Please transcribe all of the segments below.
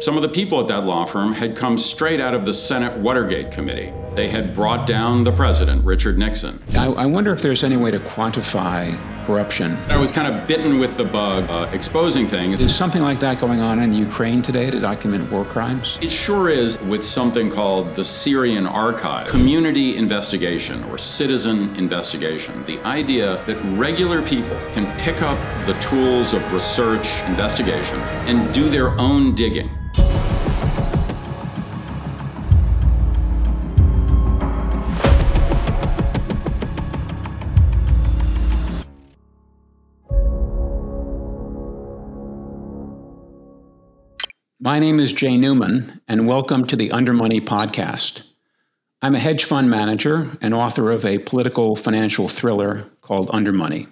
Some of the people at that law firm had come straight out of the Senate Watergate Committee. They had brought down the president, Richard Nixon. I, I wonder if there's any way to quantify corruption. I was kind of bitten with the bug, uh, exposing things. Is something like that going on in Ukraine today to document war crimes? It sure is with something called the Syrian Archive, community investigation or citizen investigation. The idea that regular people can pick up the tools of research, investigation, and do their own digging. My name is Jay Newman, and welcome to the Undermoney Podcast. I'm a hedge fund manager and author of a political financial thriller called Undermoney.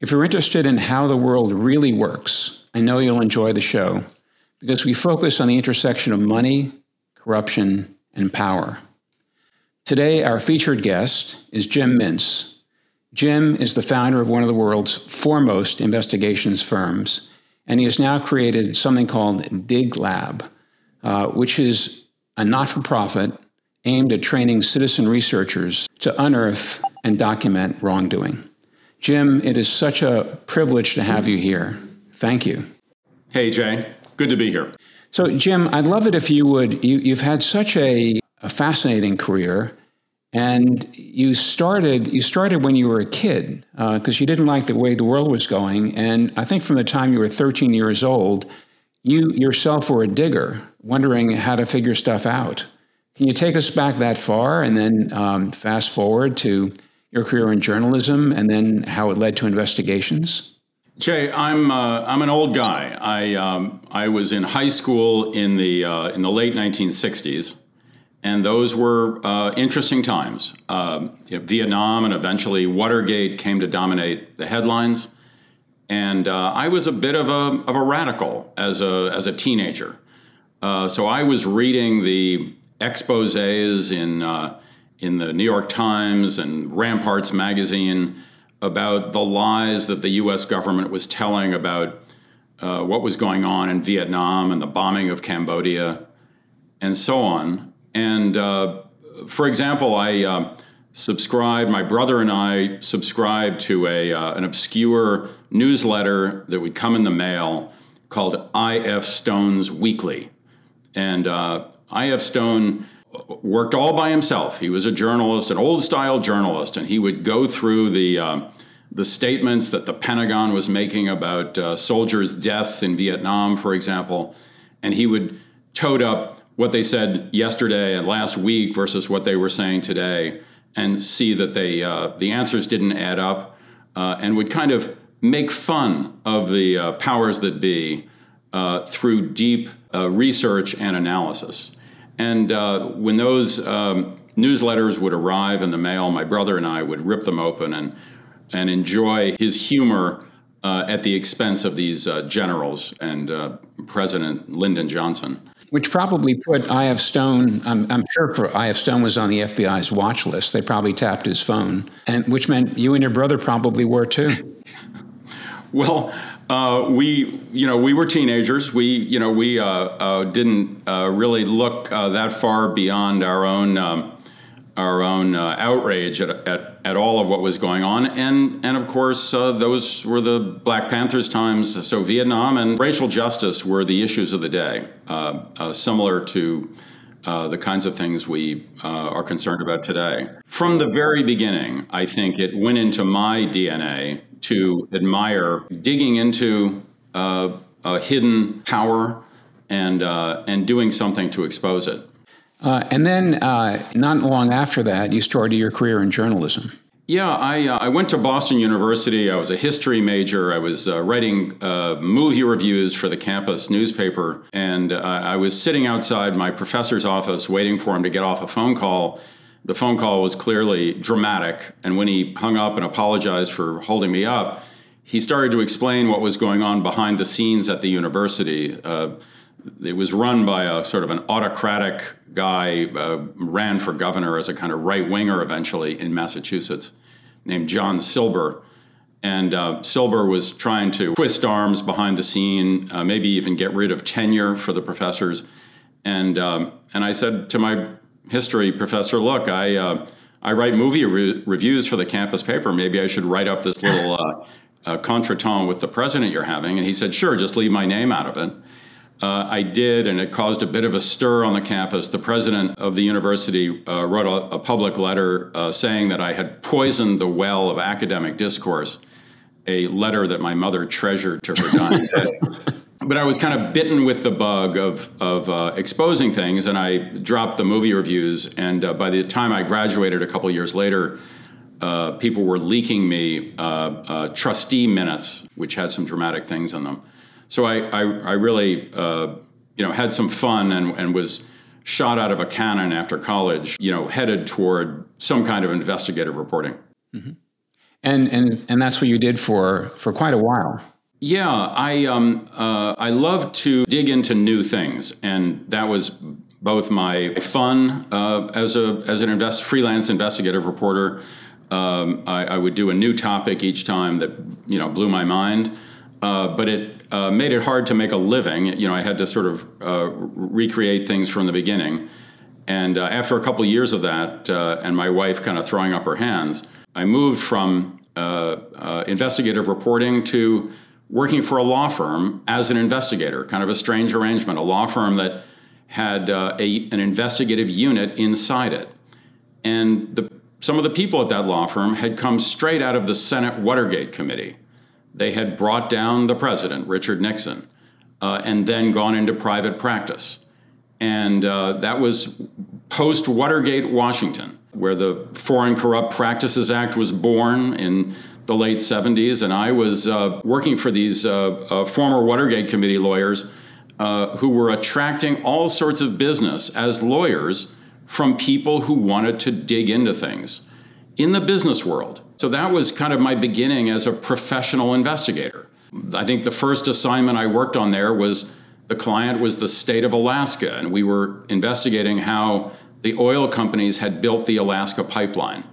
If you're interested in how the world really works, I know you'll enjoy the show because we focus on the intersection of money, corruption, and power. Today, our featured guest is Jim Mintz. Jim is the founder of one of the world's foremost investigations firms and he has now created something called Dig Lab, uh, which is a not for profit aimed at training citizen researchers to unearth and document wrongdoing. Jim, it is such a privilege to have you here. Thank you. Hey, Jay. Good to be here. So, Jim, I'd love it if you would. You, have had such a, a fascinating career. And you started you started when you were a kid because uh, you didn't like the way the world was going. And I think from the time you were 13 years old, you yourself were a digger, wondering how to figure stuff out. Can you take us back that far and then um, fast forward to your career in journalism and then how it led to investigations? Jay, I'm uh, I'm an old guy. I um, I was in high school in the uh, in the late 1960s and those were uh, interesting times. Uh, Vietnam and eventually Watergate came to dominate the headlines. And uh, I was a bit of a, of a radical as a, as a teenager. Uh, so I was reading the exposes in, uh, in the New York Times and Ramparts magazine about the lies that the US government was telling about uh, what was going on in Vietnam and the bombing of Cambodia and so on. And uh, for example, I uh, subscribed, my brother and I subscribed to a, uh, an obscure newsletter that would come in the mail called I.F. Stone's Weekly. And uh, I.F. Stone worked all by himself. He was a journalist, an old style journalist, and he would go through the uh, the statements that the Pentagon was making about uh, soldiers' deaths in Vietnam, for example, and he would tote up what they said yesterday and last week versus what they were saying today and see that they uh, the answers didn't add up uh, and would kind of make fun of the uh, powers that be uh, through deep uh, research and analysis. And uh, when those um, newsletters would arrive in the mail, my brother and I would rip them open and and enjoy his humor at the expense of these generals and President Lyndon Johnson which probably put I.F. Stone. I'm, I'm sure for I.F. Stone was on the FBI's watch list. They probably tapped his phone, and which meant you and your brother probably were too. well, uh, we, you know, we were teenagers. We, you know, we uh, uh, didn't uh, really look uh, that far beyond our own um, our own uh, outrage at, at, at, all of what was going on. And, and of course, uh, those were the Black Panthers times. So Vietnam and racial justice were the issues of the day, uh, uh similar to uh, the kinds of things we uh, are concerned about today. From the very beginning, I think it went into my DNA to admire digging into a hidden power and, and doing something to expose it. Uh, and then, uh, not long after that, you started your career in journalism. Yeah, I, uh, I went to Boston University. I was a history major. I was uh, writing uh, movie reviews for the campus newspaper. And uh, I was sitting outside my professor's office waiting for him to get off a phone call. The phone call was clearly dramatic. And when he hung up and apologized for holding me up, he started to explain what was going on behind the scenes at the university. It was run by a sort of an autocratic guy, uh, ran for governor as a kind of right winger eventually in Massachusetts, named John Silber. And uh, Silber was trying to twist arms behind the scene, uh, maybe even get rid of tenure for the professors. And um, and I said to my history professor, "Look, I uh, I write movie re- reviews for the campus paper. Maybe I should write up this little uh, uh, contretemps with the president you're having." And he said, "Sure, just leave my name out of it." Uh, I did, and it caused a bit of a stir on the campus. The president of the university uh, wrote a, a, public letter uh, saying that I had poisoned the well of academic discourse, a letter that my mother treasured to her dying day. But I was kind of bitten with the bug of, of uh, exposing things, and I dropped the movie reviews. And uh, by the time I graduated a couple years later, uh, people were leaking me trustee minutes, which had some dramatic things in them so I, I, I really, uh, you know, had some fun and, and was shot out of a cannon after college, you know, headed toward some kind of investigative reporting. Mm-hmm. And, and, and that's what you did for, for quite a while. Yeah, I, um, uh, I love to dig into new things. And that was both my fun uh, as, a, as an invest, freelance investigative reporter. Um, I, I, would do a new topic each time that, you know, blew my mind. Uh, but it uh, made it hard to make a living. You know, I had to sort of uh, recreate things from the beginning. And uh, after a couple of years of that, uh, and my wife kind of throwing up her hands, I moved from uh, investigative reporting to working for a law firm as an investigator, kind of a strange arrangement, a law firm that had a, an investigative unit inside it. And the, some of the people at that law firm had come straight out of the Senate Watergate Committee they had brought down the president, Richard Nixon, uh, and then gone into private practice. And uh, that was post Watergate Washington, where the Foreign Corrupt Practices Act was born in the late 70s. And I was uh, working for these uh, uh, former Watergate Committee lawyers uh, who were attracting all sorts of business as lawyers from people who wanted to dig into things in the business world. So that was kind of my beginning as a professional investigator. I think the first assignment I worked on there was the client was the state of Alaska, and we were investigating how the oil companies had built the Alaska pipeline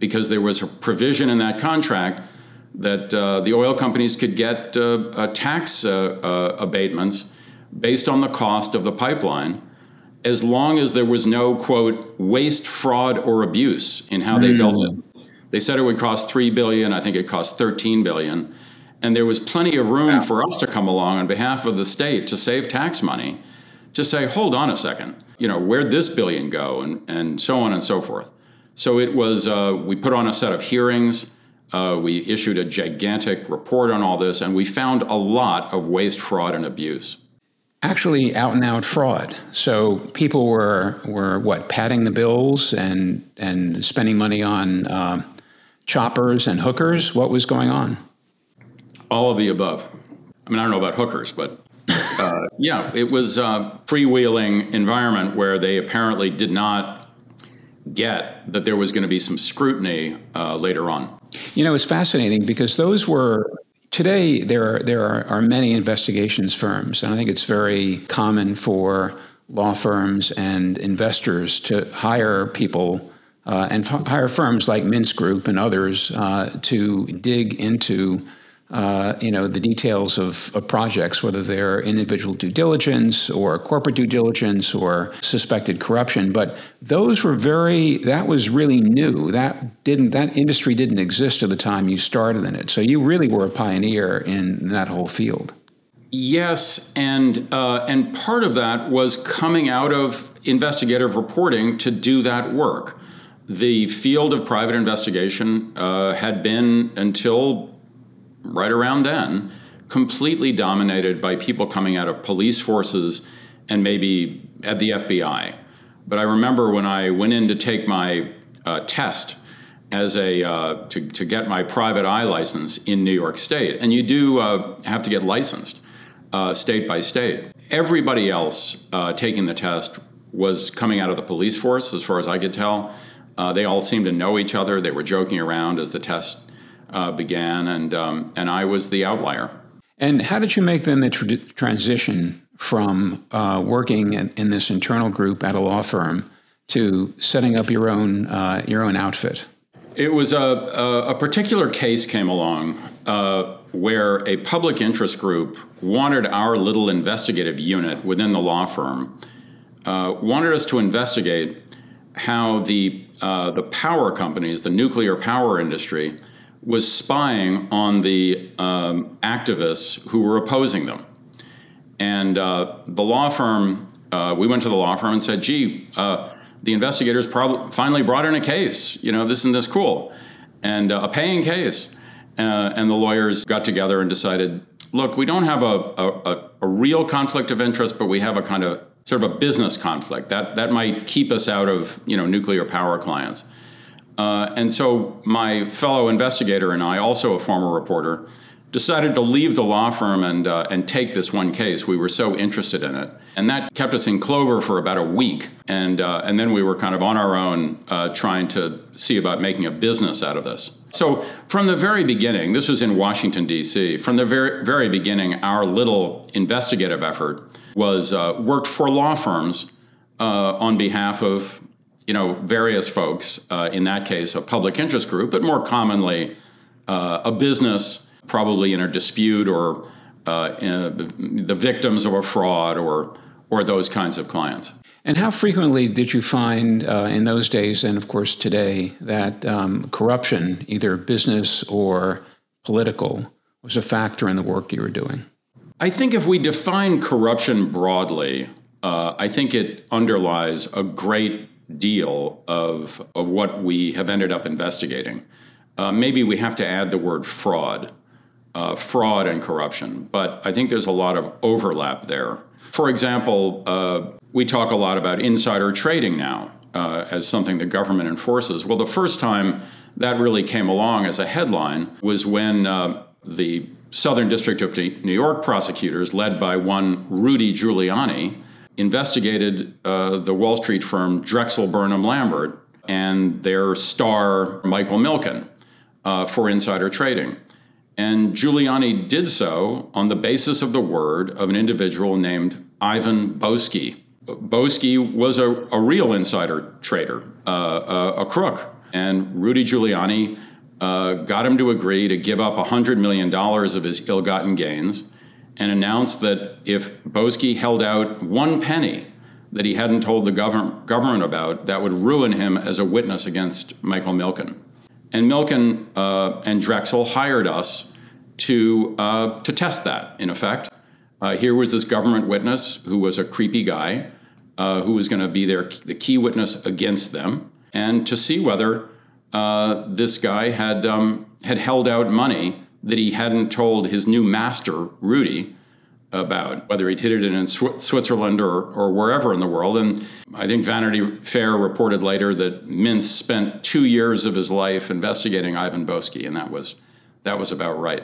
because there was a provision in that contract that uh, the oil companies could get uh, tax uh, uh, abatements based on the cost of the pipeline as long as there was no quote waste fraud or abuse in how they mm. built it they said it would cost 3 billion, I think it cost 13 billion. And there was plenty of room wow. for us to come along on behalf of the state to save tax money to say, hold on a second, you know, where'd this billion go? And, and so on and so forth. So it was, uh, we put on a set of hearings. Uh, we issued a gigantic report on all this, and we found a lot of waste, fraud, and abuse. Actually, out and out fraud. So people were were what padding the bills and and spending money on uh, choppers and hookers? What was going on? All of the above. I mean, I don't know about hookers, but uh, yeah, it was a freewheeling environment where they apparently did not get that there was going to be some scrutiny uh, later on. You know, it's fascinating because those were today there are, there are, are many investigations firms, and I think it's very common for law firms and investors to hire people uh, and f- hire firms like Mintz Group and others uh, to dig into uh, you know the details of, of, projects, whether they're individual due diligence or corporate due diligence or suspected corruption. But those were very that was really new. That didn't that industry didn't exist at the time you started in it. So you really were a pioneer in that whole field. Yes, and uh, and part of that was coming out of investigative reporting to do that work the field of private investigation uh, had been until right around then completely dominated by people coming out of police forces and maybe at the FBI. But I remember when I went in to take my uh, test as a uh, to, to get my private eye license in New York State, and you do uh, have to get licensed uh, state by state. Everybody else uh, taking the test was coming out of the police force, as far as I could tell uh, they all seemed to know each other. They were joking around as the test uh, began, and um, and I was the outlier. And how did you make then the tr- transition from uh, working in, in, this internal group at a law firm to setting up your own uh, your own outfit? It was a, a, a particular case came along uh, where a public interest group wanted our little investigative unit within the law firm, uh, wanted us to investigate how the, uh, the power companies, the nuclear power industry, was spying on the um, activists who were opposing them. And uh, the law firm, uh, we went to the law firm and said, gee, uh, the investigators probably finally brought in a case. You know, this and this cool, and uh, a paying case. And the lawyers got together and decided, look, we don't have a, a, a, real conflict of interest, but we have a kind of sort of a business conflict that that might keep us out of you know nuclear power clients. Uh, and so my fellow investigator and I, also a former reporter, decided to leave the law firm and uh, and take this one case. We were so interested in it, and that kept us in clover for about a week. And uh, and then we were kind of on our own, uh, trying to see about making a business out of this. So from the very beginning, this was in Washington D.C. From the very very beginning, our little investigative effort was uh, worked for law firms uh, on behalf of you know various folks. Uh, in that case, a public interest group, but more commonly a business probably in a dispute or uh, a, the victims of a fraud or or those kinds of clients. And how frequently did you find uh, in those days, and of course today, that um, corruption, either business or political, was a factor in the work you were doing? I think if we define corruption broadly, uh, I think it underlies a great deal of, of what we have ended up investigating. Uh, maybe we have to add the word fraud uh, fraud and corruption, but I think there's a lot of overlap there. For example, uh, we talk a lot about insider trading now uh, as something the government enforces. Well, the first time that really came along as a headline was when uh, the Southern District of New York prosecutors, led by one Rudy Giuliani, investigated uh, the Wall Street firm Drexel Burnham Lambert and their star Michael Milken uh, for insider trading. And Giuliani did so on the basis of the word of an individual named Ivan Boesky. Boesky was a, a real insider trader, uh, a, a, crook. And Rudy Giuliani uh, got him to agree to give up $100 million of his ill gotten gains and announced that if Boesky held out one penny that he hadn't told the government, government about, that would ruin him as a witness against Michael Milken. And Milken uh, and Drexel hired us to, uh, to test that, in effect. Uh, here was this government witness who was a creepy guy uh, who was going to be their, the key witness against them, and to see whether uh, this guy had, um, had held out money that he hadn't told his new master, Rudy, about, whether he'd hid it in Sw- Switzerland or, or wherever in the world. And I think Vanity Fair reported later that Mintz spent two years of his life investigating Ivan Boesky, and that was, that was about right.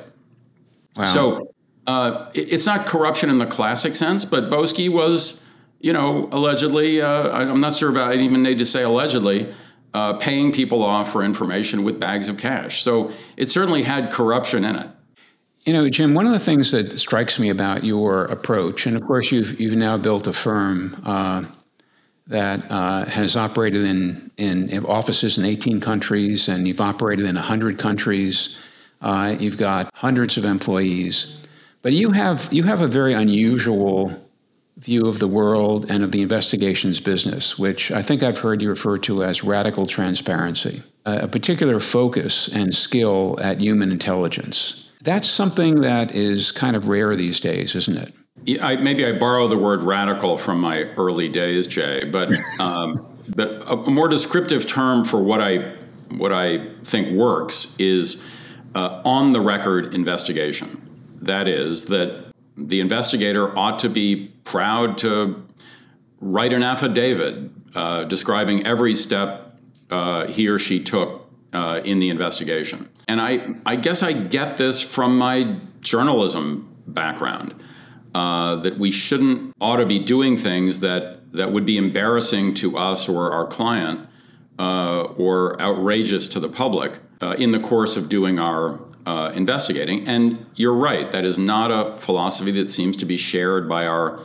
Wow. So uh, it, it's not corruption in the classic sense, but Boesky was, you know, allegedly, uh, I'm not sure about, I even need to say allegedly, uh, paying people off for information with bags of cash. So it certainly had corruption in it. You know, Jim, one of the things that strikes me about your approach, and of course, you've you've now built a firm uh, that uh, has operated in, in offices in 18 countries, and you've operated in 100 countries. Uh, you've got hundreds of employees, but you have you have a very unusual view of the world and of the investigations business, which I think I've heard you refer to as radical transparency, a particular focus and skill at human intelligence. That's something that is kind of rare these days, isn't it? Yeah, I, maybe I borrow the word radical from my early days, Jay, but um, but a, a, more descriptive term for what I what I think works is uh, on the record investigation. That is that the investigator ought to be proud to write an affidavit uh, describing every step uh, he or she took uh, in the investigation. And I, I guess I get this from my journalism background uh, that we shouldn't ought to be doing things that, that would be embarrassing to us or our client uh, or outrageous to the public uh, in the course of doing our uh, investigating. And you're right, that is not a philosophy that seems to be shared by our,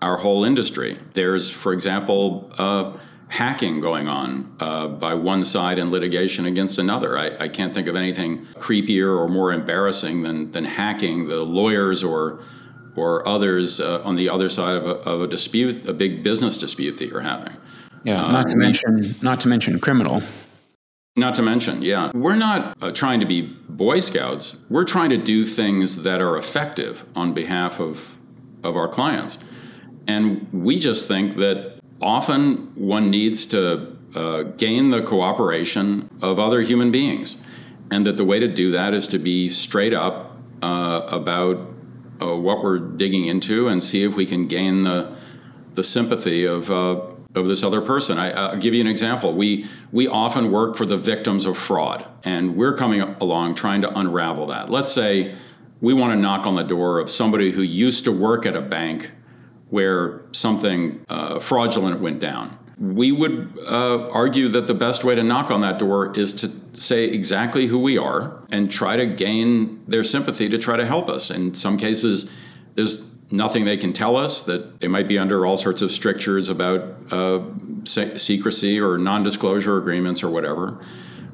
our whole industry. There's, for example, uh, hacking going on uh, by one side in litigation against another. I, I, can't think of anything creepier or more embarrassing than, than hacking the lawyers or or others uh, on the other side of a, of a, dispute, a big business dispute that you're having. Yeah, not to mention not to mention criminal. Not to mention, yeah, we're not uh, trying to be Boy Scouts. We're trying to do things that are effective on behalf of of our clients, and we just think that often one needs to uh, gain the cooperation of other human beings, and that the way to do that is to be straight up uh, about uh, what we're digging into and see if we can gain the the sympathy of uh, of this other person. I, will give you an example. We we often work for the victims of fraud, and we're coming along trying to unravel that. Let's say we want to knock on the door of somebody who used to work at a bank where something uh, fraudulent went down. We would uh, argue that the best way to knock on that door is to say exactly who we are and try to gain their sympathy to try to help us. In some cases, there's nothing they can tell us that they might be under all sorts of strictures about uh, se- secrecy or non-disclosure agreements or whatever.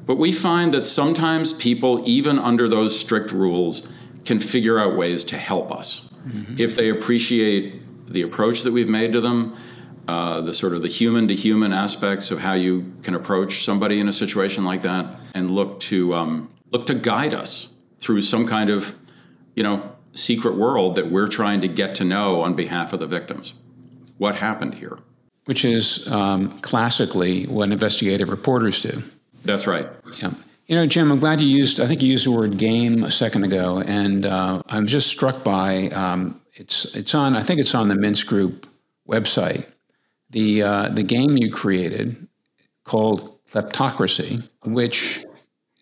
But we find that sometimes people, even under those strict rules, can figure out ways to help us mm-hmm. if they appreciate the approach that we've made to them, uh, the sort of the human to human aspects of how you can approach somebody in a situation like that, and look to um, look to guide us through some kind of, you know, secret world that we're trying to get to know on behalf of the victims. What happened here? Which is um, classically what investigative reporters do. That's right. Yeah. You know, Jim, I'm glad you used, I think you used the word game a second ago, and uh, I'm just struck by um, it's it's on. I think it's on the Mintz Group website. The uh, the game you created called Kleptocracy, which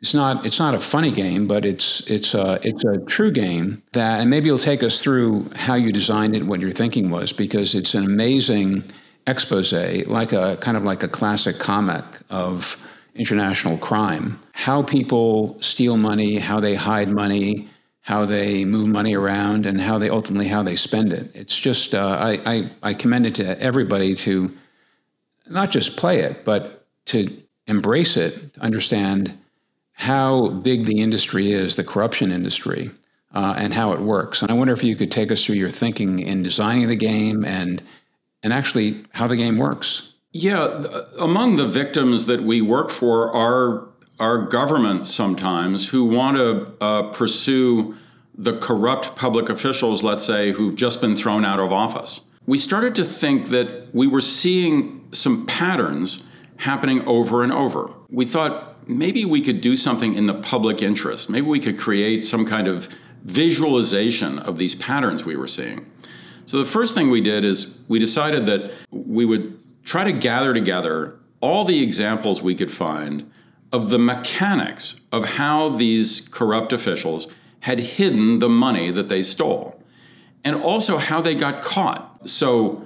is not it's not a funny game, but it's it's a it's a true game that, and maybe you'll take us through how you designed it, what your thinking was, because it's an amazing expose, like a kind of like a classic comic of international crime, how people steal money, how they hide money, how they move money around and how they ultimately how they spend it. It's just uh, I, I, I commend it to everybody to not just play it, but to embrace it, to understand how big the industry is, the corruption industry, uh, and how it works. And I wonder if you could take us through your thinking in designing the game and and actually how the game works. Yeah, among the victims that we work for are our government sometimes who want to uh, pursue the corrupt public officials, let's say, who've just been thrown out of office. We started to think that we were seeing some patterns happening over and over. We thought maybe we could do something in the public interest. Maybe we could create some kind of visualization of these patterns we were seeing. So the first thing we did is we decided that we would try to gather together all the examples we could find of the mechanics of how these corrupt officials had hidden the money that they stole and also how they got caught. So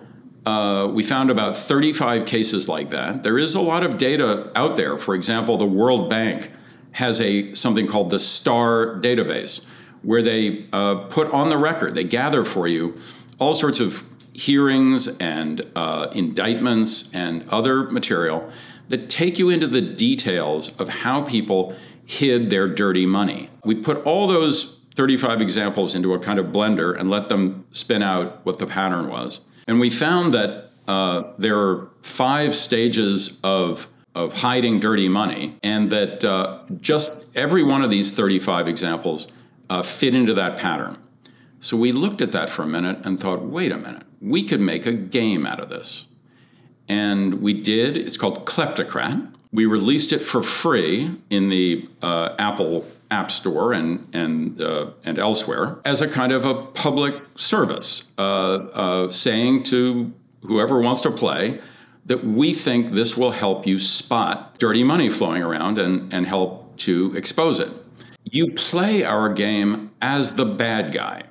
uh, we found about 35 cases like that. There is a lot of data out there. For example, the World Bank has a something called the STAR database, where they uh, put on the record, they gather for you all sorts of hearings and uh, indictments and other material that take you into the details of how people hid their dirty money. We put all those 35 examples into a kind of blender and let them spin out what the pattern was. And we found that uh, there are five stages of, of hiding dirty money, and that uh, just every one of these 35 examples uh, fit into that pattern. So we looked at that for a minute and thought, wait a minute, we could make a game out of this. And we did. It's called Kleptocrat. We released it for free in the uh, Apple App Store and and uh, and elsewhere as a kind of a public service, uh, uh saying to whoever wants to play that we think this will help you spot dirty money flowing around and, and help to expose it. You play our game as the bad guy,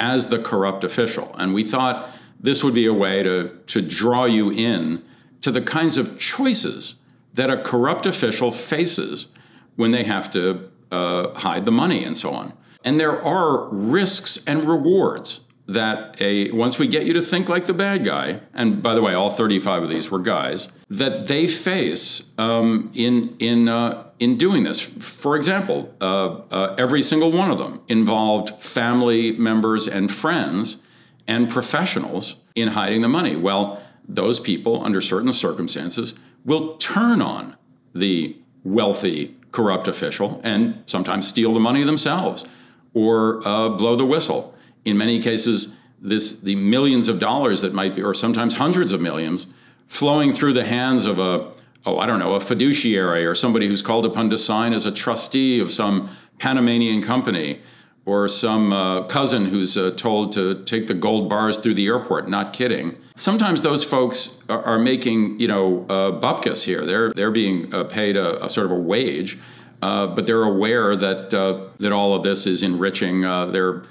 as the corrupt official, and we thought this would be a way to, to draw you in to the kinds of choices that a corrupt official faces when they have to uh, hide the money and so on. And there are risks and rewards that a once we get you to think like the bad guy, and by the way, all 35 of these were guys that they face um, in in uh, in doing this. For example, uh, uh, every single one of them involved family members and friends and professionals in hiding the money. Well, those people, under certain circumstances, will turn on the wealthy corrupt official and sometimes steal the money themselves or uh, blow the whistle. In many cases, this the millions of dollars that might be, or sometimes hundreds of millions, flowing through the hands of a oh I don't know a fiduciary or somebody who's called upon to sign as a trustee of some Panamanian company or some uh, cousin who's uh, told to take the gold bars through the airport. Not kidding. Sometimes those folks are, are making, you know, uh, bupkis here. They're they're being uh, paid a, a, sort of a wage, uh, but they're aware that uh, that all of this is enriching uh, their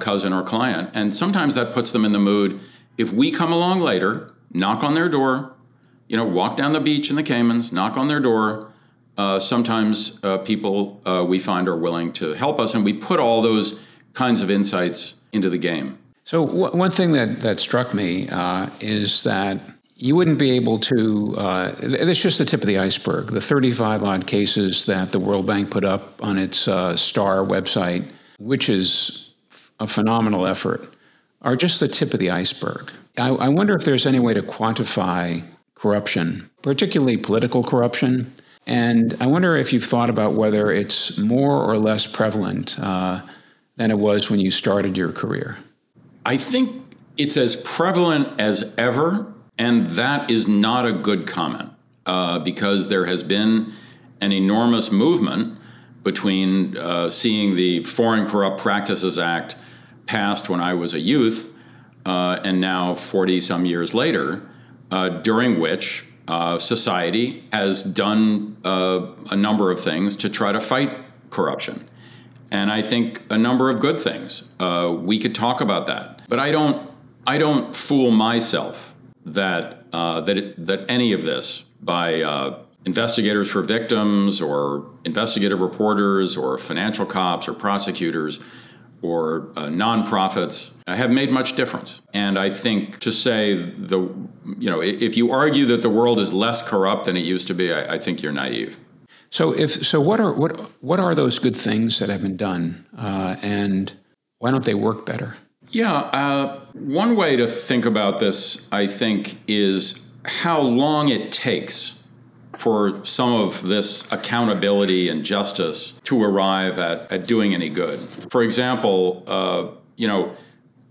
cousin or client, and sometimes that puts them in the mood. If we come along later, knock on their door, you know, walk down the beach in the Caymans, knock on their door uh, sometimes uh, people uh, we find are willing to help us, and we put all those kinds of insights into the game. So, w- one thing that, that struck me uh, is that you wouldn't be able to, uh, it's just the tip of the iceberg. The 35 odd cases that the World Bank put up on its uh, STAR website, which is a phenomenal effort, are just the tip of the iceberg. I, I wonder if there's any way to quantify corruption, particularly political corruption and I wonder if you've thought about whether it's more or less prevalent uh, than it was when you started your career. I think it's as prevalent as ever, and that is not a good comment uh, because there has been an enormous movement between uh, seeing the Foreign Corrupt Practices Act passed when I was a youth uh, and now 40 some years later, uh, during which uh, society has done uh, a number of things to try to fight corruption. And I think a number of good things. We could talk about that, but I don't. I don't fool myself that uh, that it, that any of this by uh, investigators for victims or investigative reporters or financial cops or prosecutors or uh, nonprofits have made much difference. And I think to say the, you know, if you argue that the world is less corrupt than it used to be, I, I think you're naive. So if so, what are what what are those good things that have been done, uh, and why don't they work better? Yeah, uh, one way to think about this, I think, is how long it takes for some of this accountability and justice to arrive at, at doing any good. For example, uh, you know,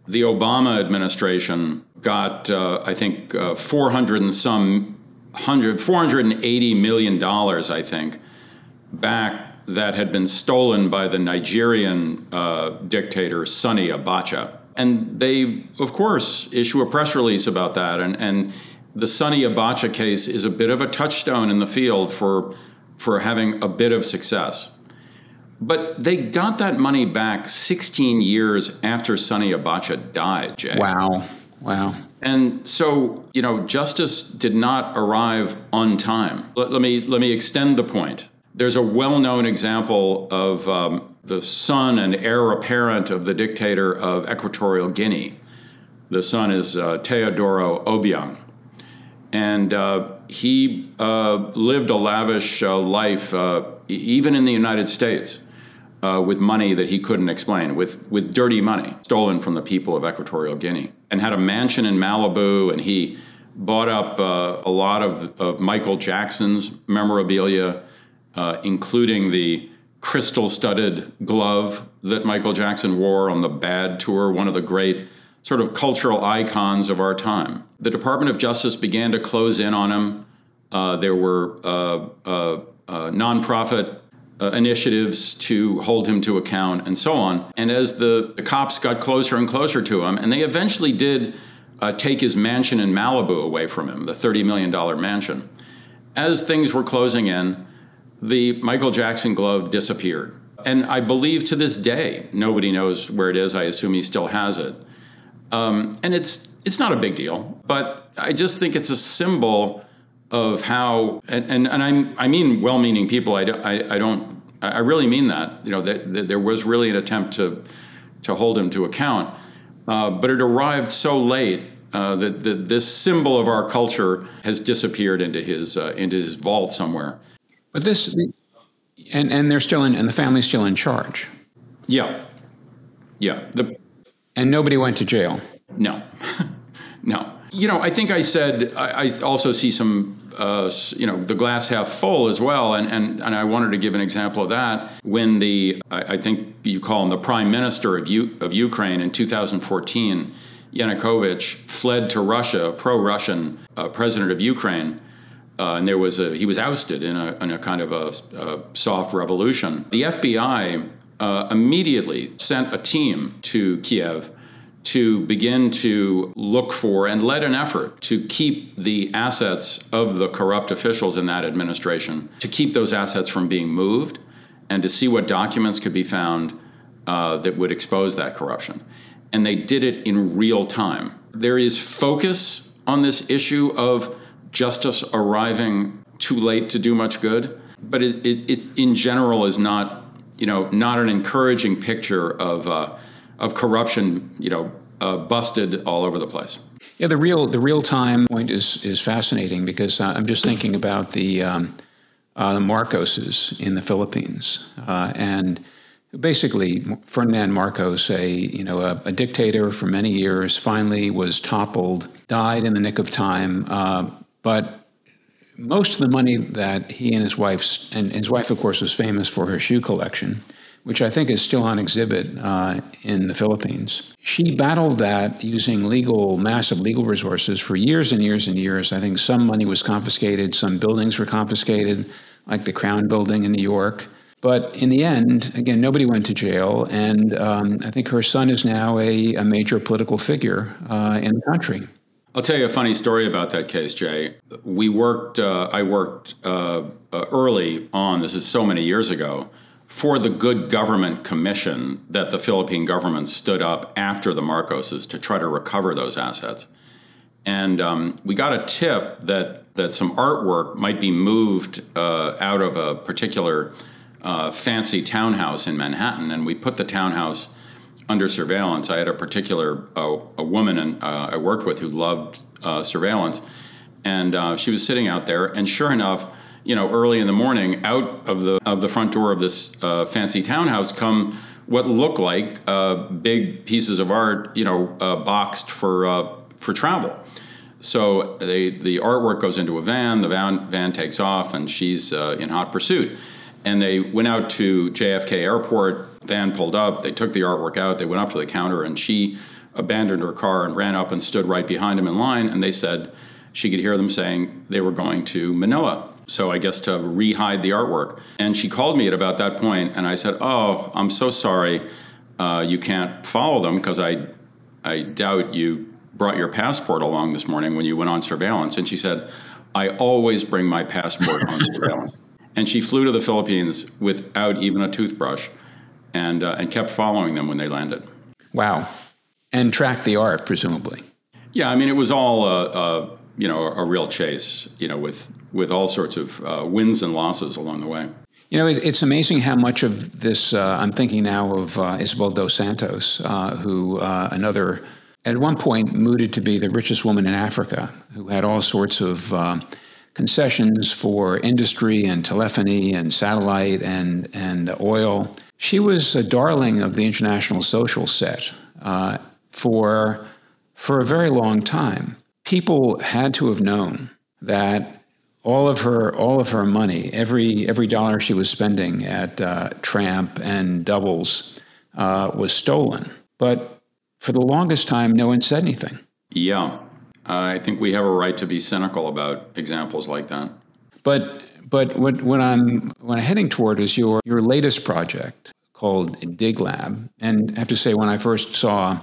the Obama administration got, uh, I think, uh, 400 and some hundred, 480 million dollars, I think, back that had been stolen by the Nigerian uh, dictator Sani Abacha. And they, of course, issue a press release about that and, and the Sani Abacha case is a bit of a touchstone in the field for, for having a bit of success. But they got that money back 16 years after Sani Abacha died, Jay. Wow. Wow. And so, you know, justice did not arrive on time. Let, let me, let me extend the point. There's a well known example of um, the son and heir apparent of the dictator of Equatorial Guinea. The son is uh, Teodoro Obiang and uh, he uh, lived a lavish uh, life, uh, even in the United States, uh, with money that he couldn't explain, with with dirty money stolen from the people of Equatorial Guinea, and had a mansion in Malibu, and he bought up uh, a lot of, of Michael Jackson's memorabilia, including the crystal-studded glove that Michael Jackson wore on the Bad tour, one of the great sort of cultural icons of our time. The Department of Justice began to close in on him. Uh, there were uh, uh, uh nonprofit uh, initiatives to hold him to account and so on. And as the, the cops got closer and closer to him, and they eventually did uh, take his mansion in Malibu away from him, the $30 million mansion. As things were closing in, the Michael Jackson glove disappeared. And I believe to this day, nobody knows where it is. I assume he still has it. Um, and it's it's not a big deal, but I just think it's a symbol of how and and, and I'm, I mean well-meaning people. I, I, I don't I really mean that. You know that, that there was really an attempt to to hold him to account, uh, but it arrived so late uh, that, that this symbol of our culture has disappeared into his uh, into his vault somewhere. But this, and and they're still in, and the family's still in charge. Yeah, yeah. The and nobody went to jail. No, no. You know, I think I said I, I also see some uh, you know, the glass half full as well. And, and, and I wanted to give an example of that when the, I, I think you call him the prime minister of, U, of Ukraine in 2014, Yanukovych fled to Russia, pro Russian uh, president of Ukraine. Uh, and there was a, he was ousted in a, in a kind of a, a soft revolution. The FBI uh, immediately sent a team to Kiev to begin to look for and led an effort to keep the assets of the corrupt officials in that administration, to keep those assets from being moved, and to see what documents could be found uh, that would expose that corruption. And they did it in real time. There is focus on this issue of justice arriving too late to do much good, but it, it, it in general is not, you know, not an encouraging picture of. Uh, of corruption, you know, uh, busted all over the place. Yeah, the real the real time point is is fascinating because uh, I'm just thinking about the um, uh, Marcoses in the Philippines uh, and basically Ferdinand Marcos, a you know a, a, dictator for many years, finally was toppled, died in the nick of time, uh, but. Most of the money that he and his wife's and his wife, of course, was famous for her shoe collection which I think is still on exhibit uh, in the Philippines. She battled that using legal, massive legal resources for years and years and years. I think some money was confiscated, some buildings were confiscated, like the Crown Building in New York. But in the end, again, nobody went to jail, and um, I think her son is now a, a major political figure uh, in the country. I'll tell you a funny story about that case, Jay. We worked, uh, I worked uh, uh, early on, this is so many years ago, for the Good Government Commission that the Philippine government stood up after the Marcoses to try to recover those assets. And um, we got a tip that, that some artwork might be moved uh, out of a particular uh, fancy townhouse in Manhattan. And we put the townhouse under surveillance. I had a particular uh, a woman and, uh, I worked with who loved uh, surveillance. And uh, she was sitting out there, and sure enough, you know, early in the morning, out of the of the front door of this uh, fancy townhouse come what look like uh, big pieces of art, you know, boxed for for travel. So they, the artwork goes into a van. The van van takes off, and she's in hot pursuit. And they went out to JFK Airport. Van pulled up. They took the artwork out. They went up to the counter, and she abandoned her car and ran up and stood right behind him in line. And they said she could hear them saying they were going to Manila. so I guess to rehide the artwork. And she called me at about that point, and I said, "Oh, I'm so sorry, uh, you can't follow them because I, I doubt you brought your passport along this morning when you went on surveillance." And she said, "I always bring my passport on surveillance." And she flew to the Philippines without even a toothbrush, and uh, and kept following them when they landed. Wow, and tracked the art presumably. Yeah, I mean it was all. Uh, uh you know, a, real chase, you know, with with all sorts of uh, wins and losses along the way. You know, it's amazing how much of this. Uh, I'm thinking now of uh, Isabel dos Santos, uh, who uh, another at one point mooted to be the richest woman in Africa, who had all sorts of uh, concessions for industry and telephony and satellite and and oil. She was a darling of the international social set for for a very long time people had to have known that all of her all of her money, every every dollar she was spending at uh, Tramp and Doubles, uh, was stolen. But for the longest time, no one said anything. Yeah, I think we have a right to be cynical about examples like that. But but what, what I'm what I'm heading toward is your your latest project called Dig Lab, and I have to say, when I first saw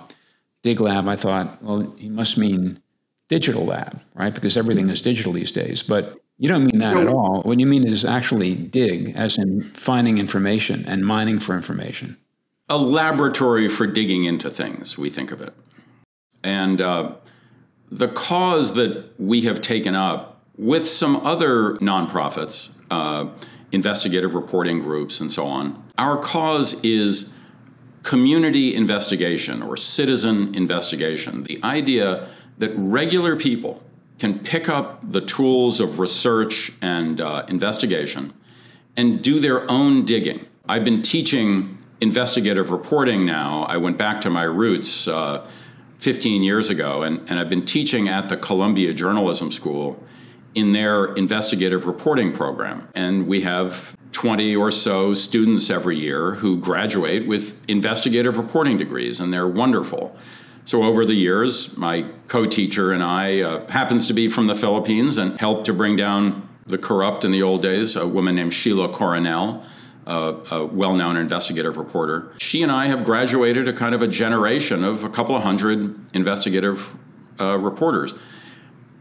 Dig Lab, I thought, well, he must mean digital lab, right? Because everything is digital these days. But you don't mean that at all. What you mean is actually dig, as in finding information and mining for information. A laboratory for digging into things, we think of it. And uh, the cause that we have taken up with some other nonprofits, uh, investigative reporting groups, and so on, our cause is community investigation or citizen investigation, the idea that regular people can pick up the tools of research and uh, investigation and do their own digging. I've been teaching investigative reporting now. I went back to my roots uh, 15 years ago, and, and I've been teaching at the Columbia Journalism School in their investigative reporting program. And we have 20 or so students every year who graduate with investigative reporting degrees, and they're wonderful. So over the years, my co-teacher and I uh, happens to be from the Philippines and helped to bring down the corrupt in the old days, a woman named Sheila Coronel, uh, a well-known investigative reporter. She and I have graduated a kind of a generation of a couple of hundred investigative uh, reporters.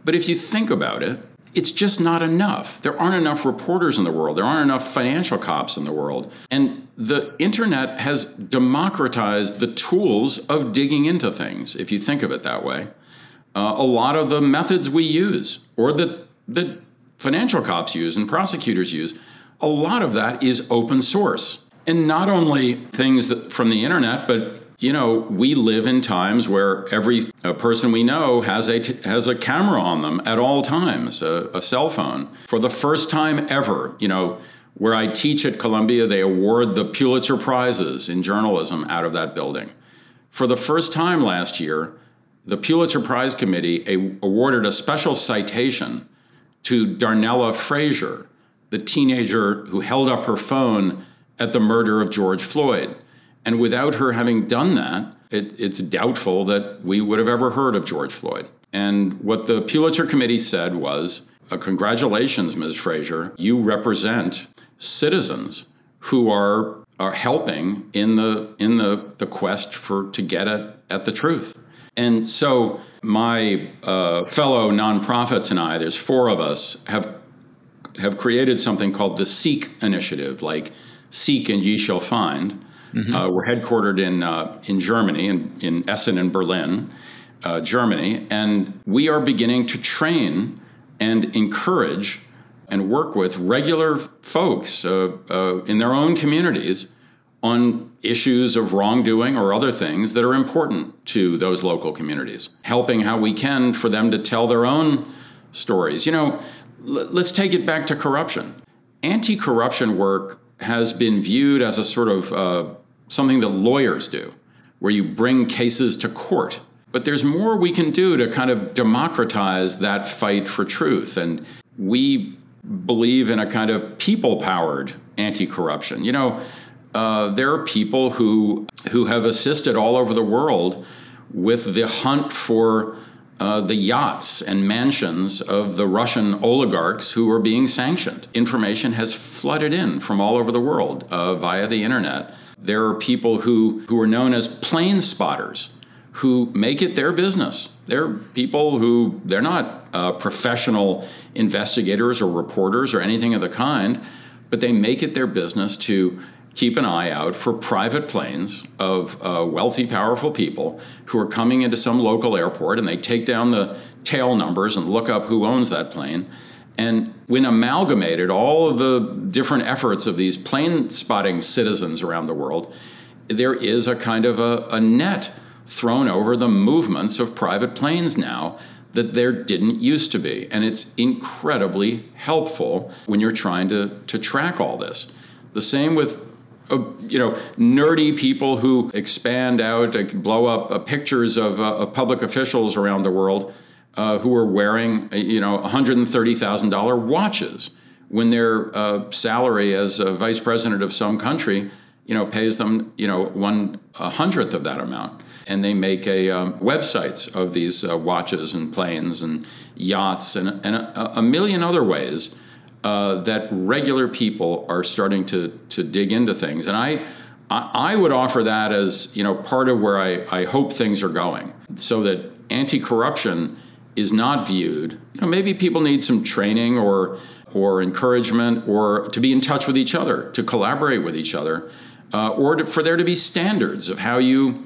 But if you think about it, it's just not enough. There aren't enough reporters in the world. There aren't enough financial cops in the world. And the internet has democratized the tools of digging into things, if you think of it that way. Uh, a lot of the methods we use, or that the financial cops use and prosecutors use, a lot of that is open source. And not only things that, from the internet, but you know, we live in times where every person we know has a t- has a camera on them at all times, a, a cell phone. For the first time ever, you know, where I teach at Columbia, they award the Pulitzer Prizes in journalism out of that building. For the first time last year, the Pulitzer Prize Committee a- awarded a special citation to Darnella Frazier, the teenager who held up her phone at the murder of George Floyd. And without her having done that, it, it's doubtful that we would have ever heard of George Floyd. And what the Pulitzer Committee said was, uh, Congratulations, Ms. Frazier. You represent citizens who are are helping in the in the, the quest for to get at, at the truth. And so my uh, fellow nonprofits and I, there's four of us, have have created something called the Seek Initiative, like Seek and ye shall find. Mm-hmm. Uh, we're headquartered in uh, in Germany, in, in Essen and Berlin, uh, Germany, and we are beginning to train and encourage and work with regular folks uh, uh, in their own communities on issues of wrongdoing or other things that are important to those local communities, helping how we can for them to tell their own stories. You know, let's take it back to corruption. Anti corruption work has been viewed as a sort of uh, something that lawyers do, where you bring cases to court. But there's more we can do to kind of democratize that fight for truth. And we believe in a kind of people powered anti corruption. You know, uh, there are people who, who have assisted all over the world with the hunt for uh, the yachts and mansions of the Russian oligarchs who are being sanctioned. Information has flooded in from all over the world uh, via the internet. There are people who, who are known as plane spotters who make it their business. They're people who they're not uh, professional investigators or reporters or anything of the kind, but they make it their business to keep an eye out for private planes of uh, wealthy, powerful people who are coming into some local airport and they take down the tail numbers and look up who owns that plane. And when amalgamated, all of the different efforts of these plane spotting citizens around the world, there is a kind of a, a net thrown over the movements of private planes now that there didn't used to be. And it's incredibly helpful when you're trying to, to track all this. The same with uh, you know, nerdy people who expand out, uh, blow up uh, pictures of, uh, of, public officials around the world uh, who are wearing, you know, $130,000 watches when their salary as a vice president of some country, you know, pays them, you know, one hundredth of that amount. And they make a um, websites of these watches and planes and yachts and, and a, a million other ways uh, that regular people are starting to to dig into things, and I. I would offer that as you know part of where I, I hope things are going, so that anti-corruption is not viewed. You know, maybe people need some training or or encouragement or to be in touch with each other, to collaborate with each other, uh, or to, for there to be standards of how you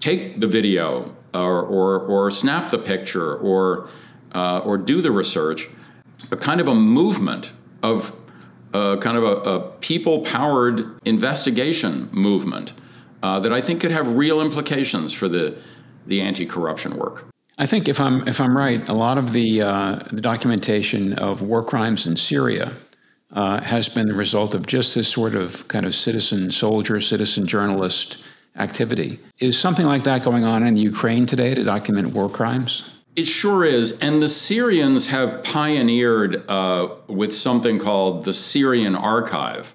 take the video or or, or snap the picture or uh, or do the research a kind of a movement of uh, kind of a, a people powered investigation movement uh, that I think could have real implications for the, the anti corruption work. I think if I'm if I'm right, a lot of the, uh, the documentation of war crimes in Syria uh, has been the result of just this sort of kind of citizen soldier, citizen journalist activity. Is something like that going on in Ukraine today to document war crimes? It sure is. And the Syrians have pioneered uh, with something called the Syrian Archive.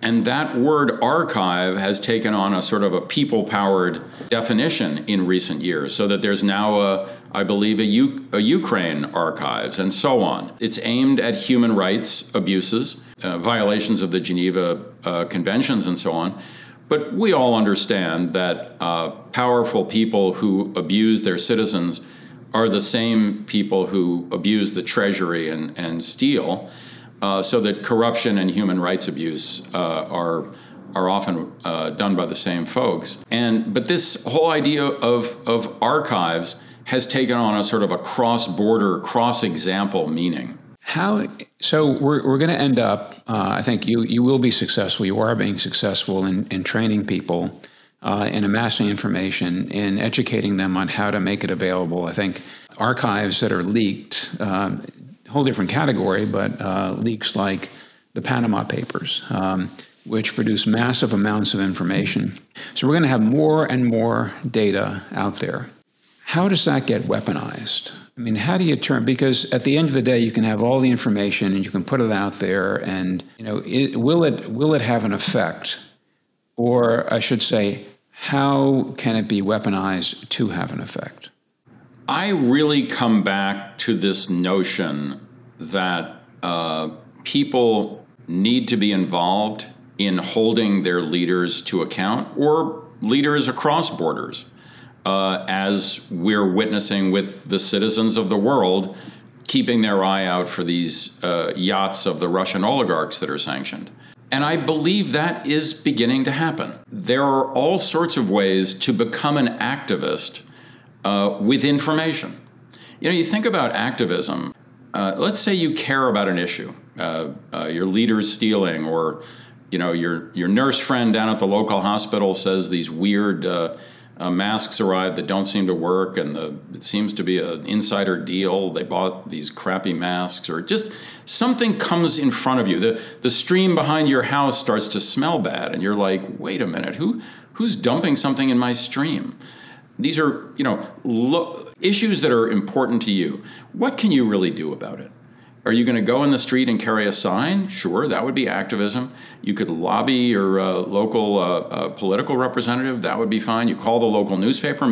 And that word archive has taken on a sort of a people powered definition in recent years, so that there's now a, I believe, a, U- a Ukraine archives and so on. It's aimed at human rights abuses, uh, violations of the Geneva uh, Conventions, and so on. But we all understand that uh, powerful people who abuse their citizens are the same people who abuse the treasury and, and steal, uh, so that corruption and human rights abuse uh, are are often uh, done by the same folks. And but this whole idea of of archives has taken on a sort of a cross-border, cross-example meaning. How so? We're, we're going to end up. Uh, I think you you will be successful. You are being successful in in training people uh, in amassing information, in educating them on how to make it available. I think archives that are leaked, uh, whole different category, but uh, leaks like the Panama Papers, um, which produce massive amounts of information. So we're going to have more and more data out there. How does that get weaponized? I mean, how do you turn? Because at the end of the day, you can have all the information and you can put it out there, and you know, it, will it will it have an effect? Or I should say, how can it be weaponized to have an effect? I really come back to this notion that uh, people need to be involved in holding their leaders to account or leaders across borders, uh, as we're witnessing with the citizens of the world keeping their eye out for these uh, yachts of the Russian oligarchs that are sanctioned. And I believe that is beginning to happen. There are all sorts of ways to become an activist uh, with information. You know, you think about activism. Uh, let's say you care about an issue. Uh, uh your leader's stealing, or you know, your your nurse friend down at the local hospital says these weird uh, masks arrived that don't seem to work, and the, it seems to be an insider deal. They bought these crappy masks, or just something comes in front of you. The the stream behind your house starts to smell bad, and you're like, wait a minute, who who's dumping something in my stream? These are you know lo- issues that are important to you. What can you really do about it? Are you going to go in the street and carry a sign? Sure, that would be activism. You could lobby your uh, local uh, uh, political representative. That would be fine. You call the local newspaper.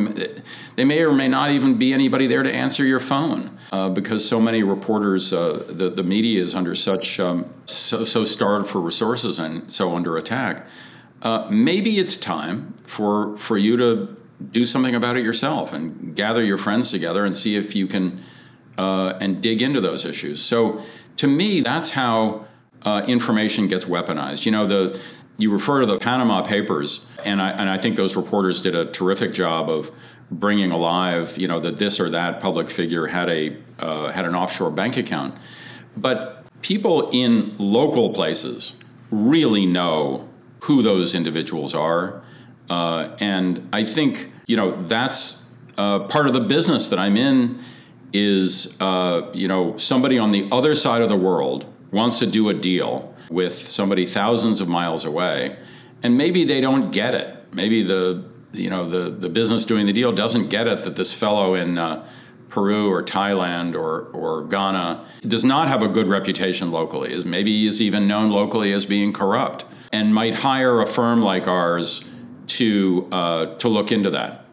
They may or may not even be anybody there to answer your phone uh, because so many reporters, uh, the, the media is under such, um, so, so starved for resources and so under attack. Uh, maybe it's time for, for you to do something about it yourself and gather your friends together and see if you can uh, and dig into those issues. So to me, that's how uh, information gets weaponized. You know, the you refer to the Panama Papers, and I and I think those reporters did a terrific job of bringing alive, you know, that this or that public figure had a uh, had an offshore bank account, but people in local places really know who those individuals are, uh, and I think you know that's uh, part of the business that I'm in is uh, you know somebody on the other side of the world wants to do a deal with somebody thousands of miles away, and maybe they don't get it. Maybe the you know the the business doing the deal doesn't get it that this fellow in uh, Peru or Thailand or or Ghana does not have a good reputation locally. Is maybe is even known locally as being corrupt, and might hire a firm like ours to uh, to look into that.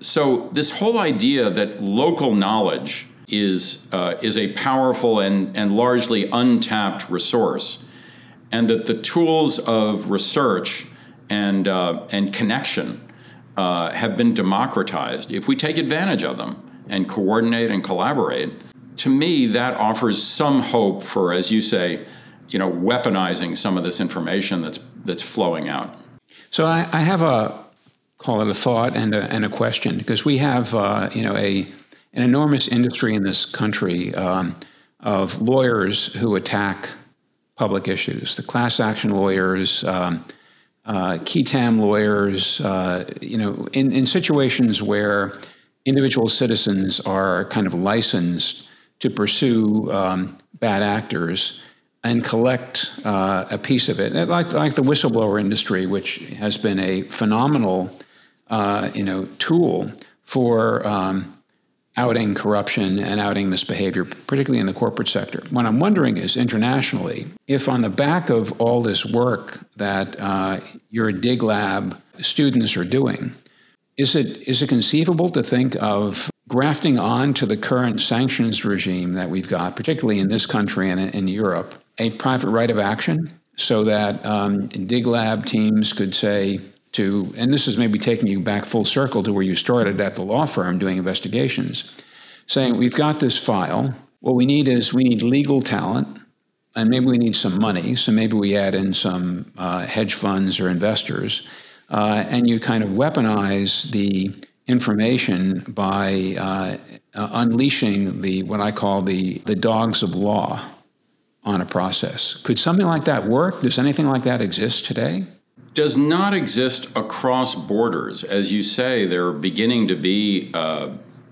So this whole idea that local knowledge is uh, is a powerful and and largely untapped resource, and that the tools of research and uh, and connection uh, have been democratized. If we take advantage of them and coordinate and collaborate, to me that offers some hope for, as you say, you know, weaponizing some of this information that's that's flowing out. So I, I have a call it a thought and a, and a question because we have uh, you know a an enormous industry in this country um, of lawyers who attack public issues. The class action lawyers, um, uh, qui tam lawyers, uh, you know, in, in situations where individual citizens are kind of licensed to pursue um, bad actors and collect uh, a piece of it, like, like the whistleblower industry, which has been a phenomenal, uh, you know, tool for um, outing corruption and outing misbehavior, particularly in the corporate sector. What I'm wondering is internationally, if on the back of all this work that uh, your Dig Lab students are doing, is it is it conceivable to think of grafting on to the current sanctions regime that we've got, particularly in this country and in Europe, a private right of action so that um, Dig Lab teams could say, to, and this is maybe taking you back full circle to where you started at the law firm doing investigations, saying, we've got this file. What we need is we need legal talent, and maybe we need some money. So maybe we add in some uh, hedge funds or investors, uh, and you kind of weaponize the information by uh, uh unleashing the what I call the the dogs of law on a process. Could something like that work? Does anything like that exist today? Does not exist across borders. As you say, there are beginning to be uh,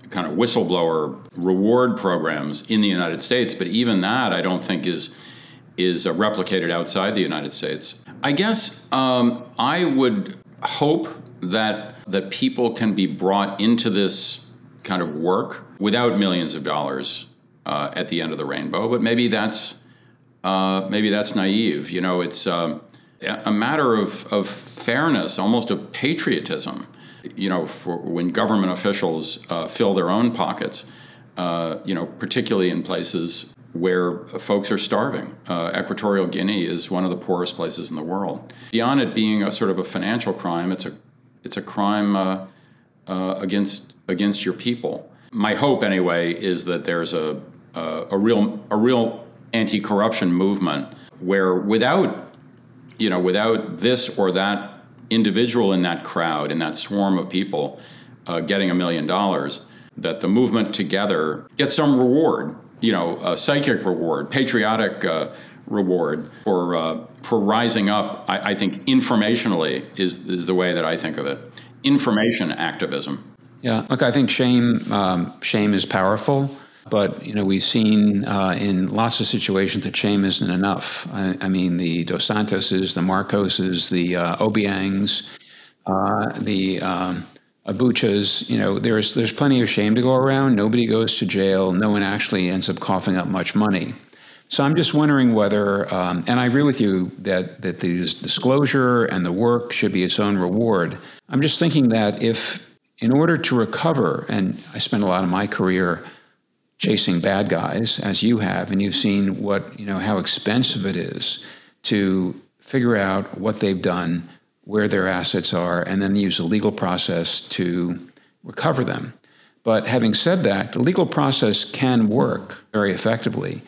kind of whistleblower reward programs in the United States, but even that I don't think is is uh, replicated outside the United States. I guess um, I would hope that that people can be brought into this kind of work without millions of dollars uh, at the end of the rainbow. But maybe that's uh, maybe that's naive. You know, it's um, a matter of, of fairness, almost of patriotism. You know, for when government officials uh, fill their own pockets, uh, you know, particularly in places where folks are starving. Uh, Equatorial Guinea is one of the poorest places in the world. Beyond it being a sort of a financial crime, it's a it's a crime uh, uh, against against your people. My hope, anyway, is that there's a a, a real a real anti-corruption movement where without you know, without this or that individual in that crowd, in that swarm of people, uh, getting a million dollars, that the movement together gets some reward, you know, a psychic reward, patriotic uh, reward for uh, for rising up. I, I, think informationally is is the way that I think of it. Information activism. Yeah, look, I think shame um, shame is powerful. But you know, we've seen uh, in lots of situations that shame isn't enough. I, I mean, the Dos Santoses, the Marcoses, the uh, Obiangs, uh, the um, Abachas. You know, there's there's plenty of shame to go around. Nobody goes to jail. No one actually ends up coughing up much money. So I'm just wondering whether, um, and I agree with you that that the disclosure and the work should be its own reward. I'm just thinking that if, in order to recover, and I spent a lot of my career chasing bad guys as you have, and you've seen what you know how expensive it is to figure out what they've done, where their assets are, and then use a legal process to recover them. But having said that, the legal process can work very effectively.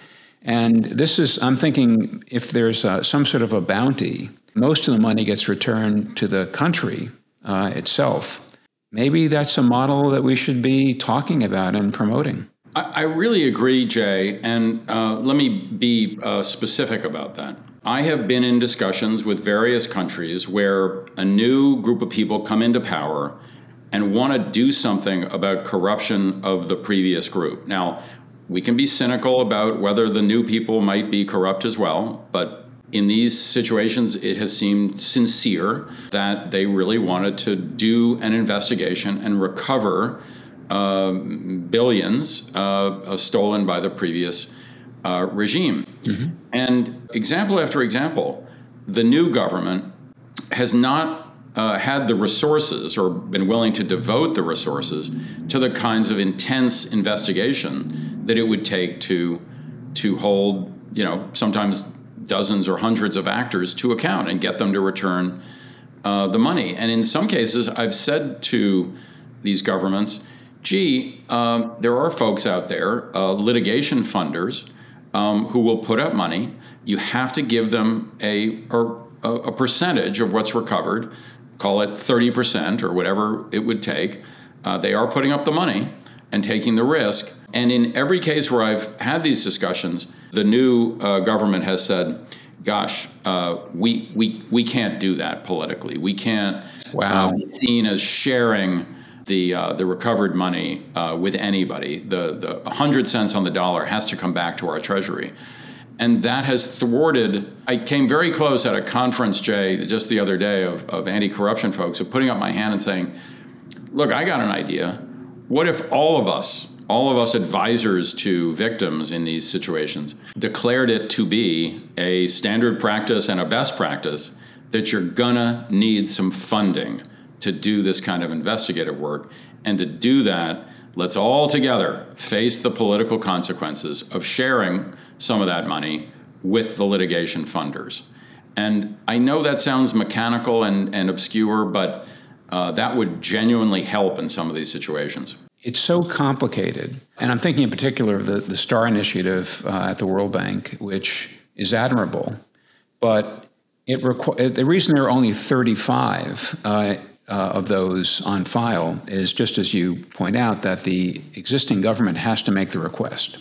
And this is, I'm thinking, if there's a, some sort of a bounty, most of the money gets returned to the country uh, itself. Maybe that's a model that we should be talking about and promoting. I, really agree, Jay, and uh, let me be uh, specific about that. I have been in discussions with various countries where a new group of people come into power and want to do something about corruption of the previous group. Now, we can be cynical about whether the new people might be corrupt as well, but in these situations, it has seemed sincere that they really wanted to do an investigation and recover um, billions uh, stolen by the previous uh, regime. Mm-hmm. And example after example, the new government has not uh, had the resources or been willing to devote the resources to the kinds of intense investigation that it would take to to hold, you know, sometimes dozens or hundreds of actors to account and get them to return uh, the money. And in some cases, I've said to these governments, gee, um, there are folks out there, uh, litigation funders, um, who will put up money. You have to give them a, or a, percentage of what's recovered, call it 30% or whatever it would take. Uh, they are putting up the money and taking the risk. And in every case where I've had these discussions, the new uh, government has said, gosh, uh, we, we, we can't do that politically. We can't wow. uh, be seen as sharing the, uh, the recovered money uh, with anybody. The, the 100 cents on the dollar has to come back to our treasury. And that has thwarted. I came very close at a conference, Jay, just the other day of, of anti corruption folks, of putting up my hand and saying, look, I got an idea. What if all of us, all of us advisors to victims in these situations declared it to be a standard practice and a best practice that you're gonna need some funding to do this kind of investigative work. And to do that, let's all together face the political consequences of sharing some of that money with the litigation funders. And I know that sounds mechanical and, and obscure, but uh, that would genuinely help in some of these situations. It's so complicated. And I'm thinking in particular of the, the STAR initiative uh, at the World Bank, which is admirable. But it requ- the reason there are only 35 uh, uh, of those on file is just as you point out that the existing government has to make the request.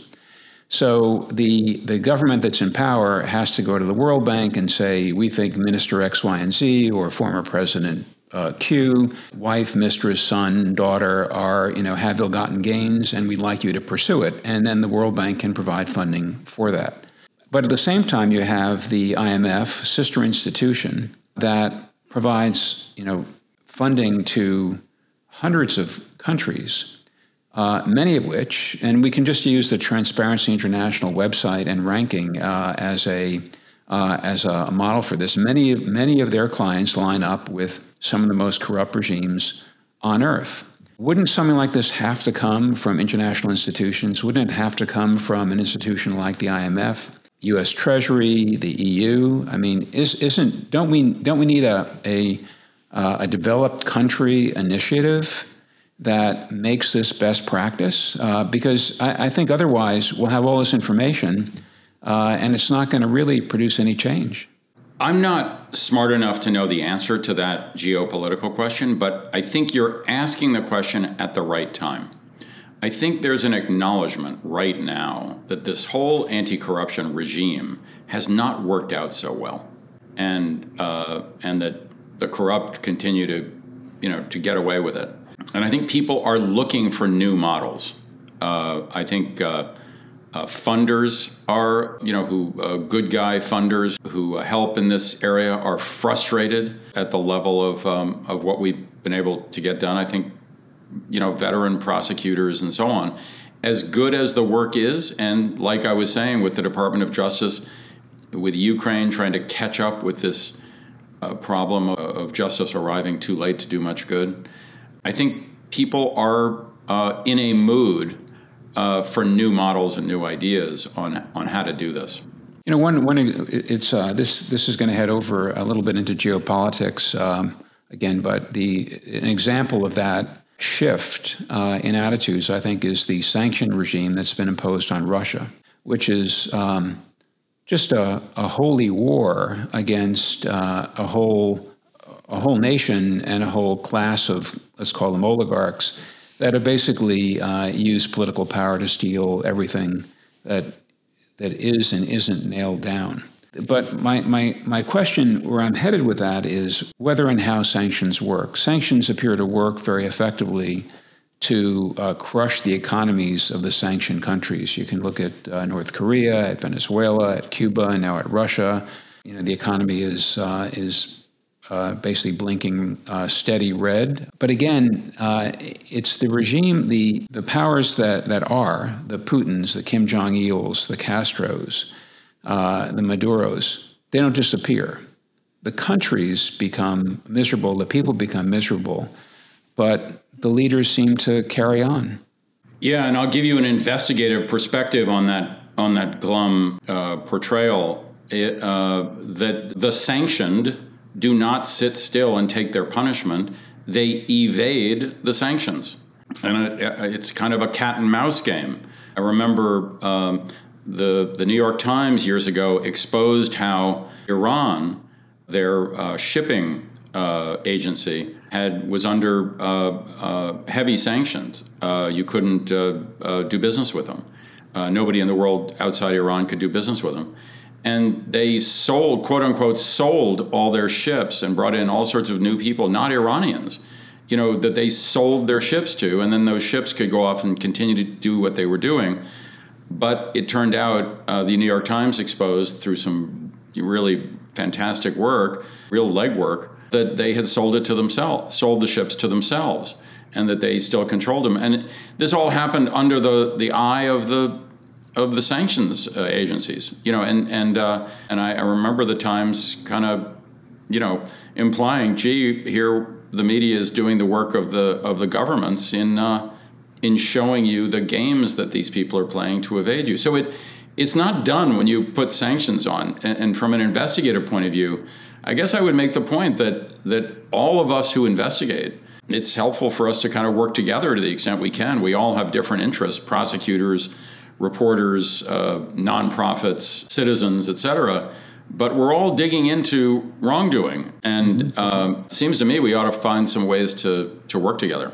So the the government that's in power has to go to the World Bank and say, we think Minister X, Y, and Z or former President uh, Q, wife, mistress, son, daughter are, you know, have ill-gotten gains, and we'd like you to pursue it. And then the World Bank can provide funding for that. But at the same time, you have the IMF, sister institution, that provides, you know, funding to hundreds of countries, uh, many of which, and we can just use the Transparency International website and ranking uh, as a uh, as a model for this. Many many of their clients line up with some of the most corrupt regimes on earth. Wouldn't something like this have to come from international institutions? Wouldn't it have to come from an institution like the IMF, U.S. Treasury, the EU? I mean, is, isn't don't we don't we need a a, uh, a developed country initiative that makes this best practice? Uh, because I, I, think otherwise we'll have all this information, uh, and it's not going to really produce any change. I'm not smart enough to know the answer to that geopolitical question, but I think you're asking the question at the right time. I think there's an acknowledgement right now that this whole anti corruption regime has not worked out so well. And, uh, and that the corrupt continue to, you know, to get away with it. And I think people are looking for new models. Uh, I think uh, uh, funders are, you know, who uh, good guy funders who help in this area are frustrated at the level of um, of what we've been able to get done. I think, you know, veteran prosecutors and so on, as good as the work is, and like I was saying with the Department of Justice, with Ukraine trying to catch up with this uh, problem of, of, justice arriving too late to do much good, I think people are uh, in a mood uh, for new models and new ideas on on how to do this. You know, one one it's uh, this this is going to head over a little bit into geopolitics um, again, but the an example of that shift uh, in attitudes, I think, is the sanction regime that's been imposed on Russia, which is um, just a, a holy war against uh, a whole a whole nation and a whole class of let's call them oligarchs that have basically uh, used political power to steal everything that that is and isn't nailed down. But my, my, my question where I'm headed with that is whether and how sanctions work. Sanctions appear to work very effectively to uh, crush the economies of the sanctioned countries. You can look at uh, North Korea, at Venezuela, at Cuba, and now at Russia. You know, the economy is, uh, is uh, basically blinking uh, steady red. But again, uh, it's the regime, the, the powers that, that are, the Putins, the Kim Jong ils, the Castros, the Maduros, they don't disappear. The countries become miserable, the people become miserable, but the leaders seem to carry on. Yeah, and I'll give you an investigative perspective on that on that glum uh, portrayal. It, that the sanctioned do not sit still and take their punishment. They evade the sanctions. And it's kind of a cat and mouse game. I remember um, the, the New York Times years ago exposed how Iran, their uh, shipping uh, agency, had was under uh, uh, heavy sanctions. Uh, you couldn't uh, uh, do business with them. nobody in the world outside Iran could do business with them. And they sold, quote unquote, sold all their ships and brought in all sorts of new people, not Iranians, you know, that they sold their ships to. And then those ships could go off and continue to do what they were doing. But it turned out the New York Times exposed through some really fantastic work, real legwork, that they had sold it to themselves, sold the ships to themselves, and that they still controlled them. And this all happened under the, the eye of the of the sanctions uh, agencies, you know, and and uh, and I, I remember the Times kind of, you know, implying, gee, here the media is doing the work of the of the governments in uh, in showing you the games that these people are playing to evade you. So it it's not done when you put sanctions on. And, and from an investigative point of view, I guess I would make the point that that all of us who investigate, it's helpful for us to kind of work together to the extent we can. We all have different interests: prosecutors, reporters, uh, nonprofits, citizens, et cetera. But we're all digging into wrongdoing, and uh, seems to me we ought to find some ways to to work together.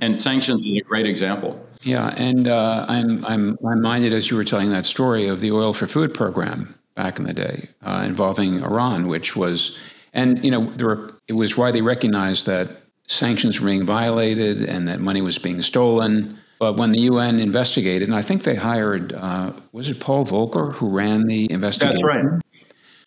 And sanctions is a great example. Yeah, and uh, I'm I'm reminded as you were telling that story of the oil for food program back in the day uh, involving Iran, which was, and you know, there were, it was widely recognized that sanctions were being violated and that money was being stolen. But when the UN investigated, and I think they hired, uh, was it Paul Volcker who ran the investigation? That's right.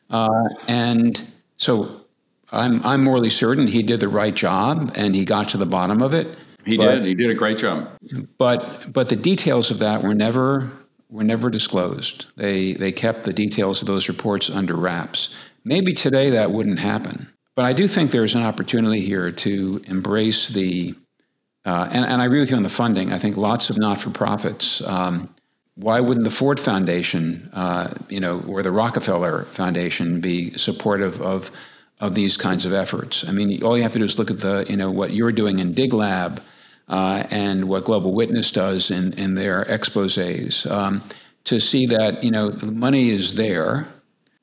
Uh, and so I'm, I'm morally certain he did the right job and he got to the bottom of it. He but, did. He did a great job. But but the details of that were never were never disclosed. They they kept the details of those reports under wraps. Maybe today that wouldn't happen. But I do think there's an opportunity here to embrace the, uh, and, and I agree with you on the funding. I think lots of not for profits. Um, why wouldn't the Ford Foundation, uh, you know, or the Rockefeller Foundation be supportive of of these kinds of efforts? I mean, all you have to do is look at the, you know, what you're doing in Dig Lab uh, and what Global Witness does in, in their exposés um, to see that you know the money is there.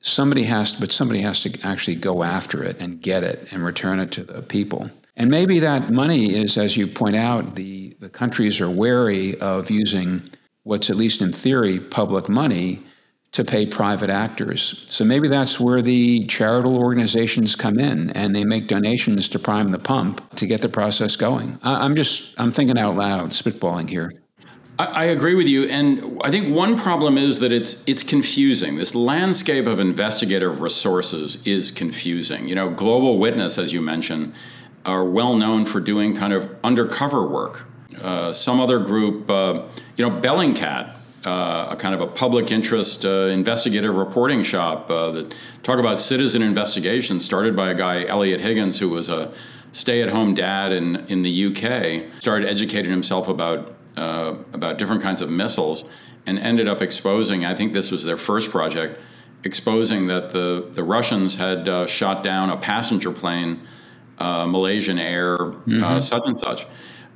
Somebody has, to, but somebody has to actually go after it and get it and return it to the people. And maybe that money is, as you point out, the the countries are wary of using what's at least in theory public money to pay private actors. So maybe that's where the charitable organizations come in and they make donations to prime the pump to get the process going. I'm just, I'm thinking out loud, spitballing here. I agree with you, and I think one problem is that it's it's confusing. This landscape of investigative resources is confusing. You know, Global Witness, as you mentioned, are well known for doing kind of undercover work. Uh, some other group, uh, you know, Bellingcat, uh, a kind of a public interest uh, investigative reporting shop uh, that talk about citizen investigations started by a guy Eliot Higgins who was a stay-at-home dad in in the UK started educating himself about uh, about different kinds of missiles and ended up exposing I think this was their first project exposing that the the Russians had uh, shot down a passenger plane uh, Malaysian Air mm-hmm. such and such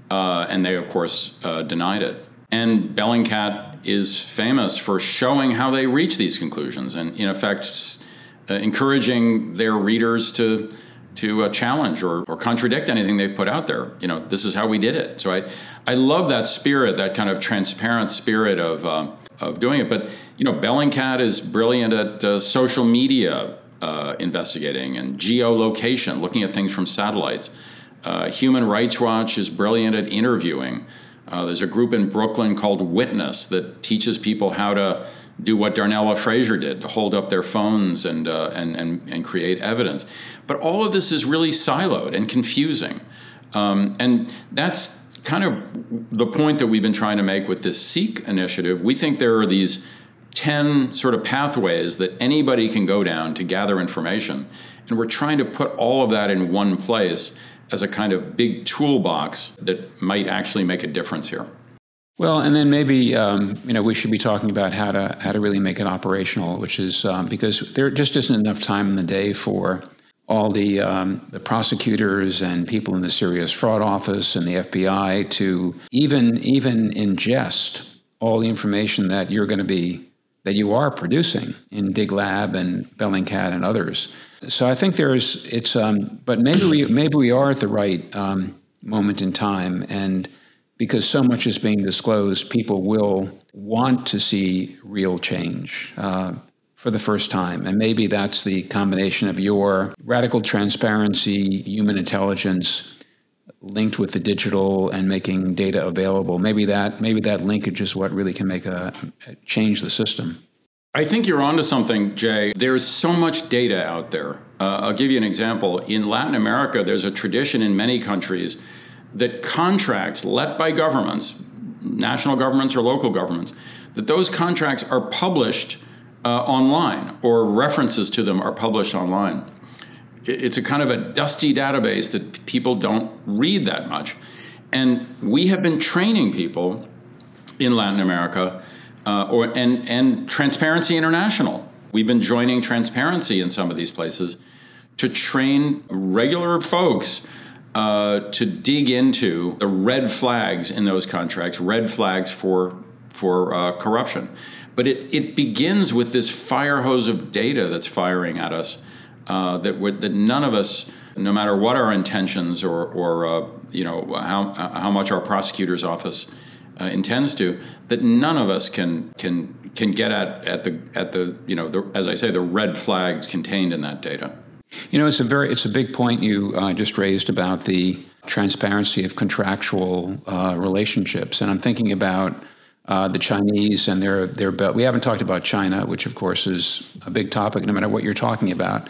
and they of course denied it and Bellingcat is famous for showing how they reach these conclusions and, in effect, uh, encouraging their readers to to uh, challenge or, or contradict anything they've put out there. You know, this is how we did it. So I, I love that spirit, that kind of transparent spirit of, uh, of doing it. But, you know, Bellingcat is brilliant at uh, social media uh, investigating and geolocation, looking at things from satellites. Uh, Human Rights Watch is brilliant at interviewing. Uh, there's a group in Brooklyn called Witness that teaches people how to do what Darnella Frazier did to hold up their phones and, uh, and, and, and create evidence. But all of this is really siloed and confusing. Um, and that's kind of the point that we've been trying to make with this Seek initiative. We think there are these 10 sort of pathways that anybody can go down to gather information. And we're trying to put all of that in one place as a kind of big toolbox that might actually make a difference here. Well, and then maybe um, you know we should be talking about how to how to really make it operational, which is um, because there just isn't enough time in the day for all the um, the prosecutors and people in the serious fraud office and the FBI to even even ingest all the information that you're going to be that you are producing in Dig Lab and Bellingcat and others. So I think there's it's um, but maybe we maybe we are at the right um, moment in time and because so much is being disclosed, people will want to see real change uh, for the first time. And maybe that's the combination of your radical transparency, human intelligence, linked with the digital and making data available. Maybe that maybe that linkage is what really can make a change the system. I think you're onto something, Jay. There's so much data out there. Uh, I'll give you an example. In Latin America, there's a tradition in many countries that contracts let by governments, national governments or local governments, that those contracts are published uh, online or references to them are published online. It's a kind of a dusty database that people don't read that much. And we have been training people in Latin America uh, or, and, and Transparency International. We've been joining Transparency in some of these places to train regular folks uh, to dig into the red flags in those contracts, red flags for for uh, corruption. But it, it begins with this fire hose of data that's firing at us uh, that that none of us, no matter what our intentions or or uh, you know how how much our prosecutor's office uh, intends to, that none of us can can can get at at the at the you know the, as I say the red flags contained in that data. You know, it's a very it's a big point you uh, just raised about the transparency of contractual uh, relationships, and I'm thinking about uh, the Chinese and their their belt. We haven't talked about China, which of course is a big topic, no matter what you're talking about.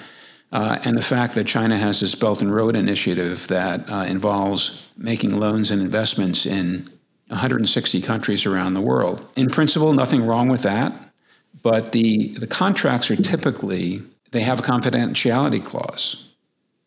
Uh, and the fact that China has this Belt and Road Initiative that uh, involves making loans and investments in 160 countries around the world. In principle, nothing wrong with that, but the, the contracts are typically they have a confidentiality clause.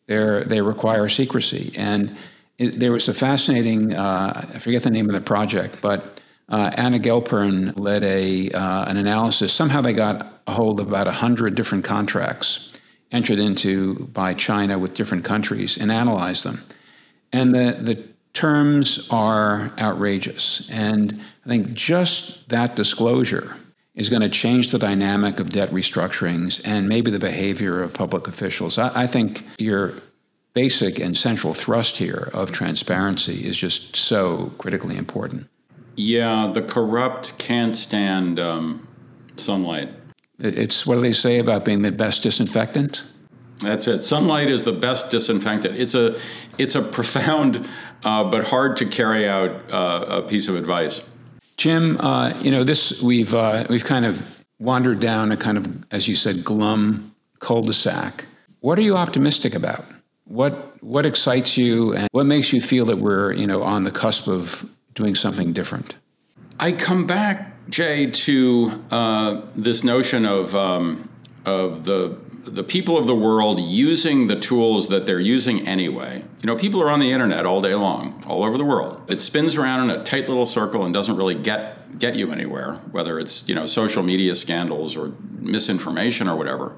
They're, they require secrecy. And it, there was a fascinating, uh, I forget the name of the project, but uh, Anna Gelpern led a, uh, an analysis. Somehow they got a hold of about 100 different contracts entered into by China with different countries and analyzed them. And the, the terms are outrageous. And I think just that disclosure is going to change the dynamic of debt restructurings and maybe the behavior of public officials. I, I, think your basic and central thrust here of transparency is just so critically important. Yeah, the corrupt can't stand um, sunlight. It's what do they say about being the best disinfectant? That's it. Sunlight is the best disinfectant. It's a it's a profound uh, but hard to carry out uh, a piece of advice. Jim, uh, you know this we've uh, we've kind of wandered down a kind of, as you said, glum cul-de-sac. What are you optimistic about? What what excites you, and what makes you feel that we're you know on the cusp of doing something different? I come back, Jay, to uh, this notion of um, of the the people of the world using the tools that they're using anyway. You know, people are on the internet all day long, all over the world. It spins around in a tight little circle and doesn't really get get you anywhere, whether it's, you know, social media scandals or misinformation or whatever.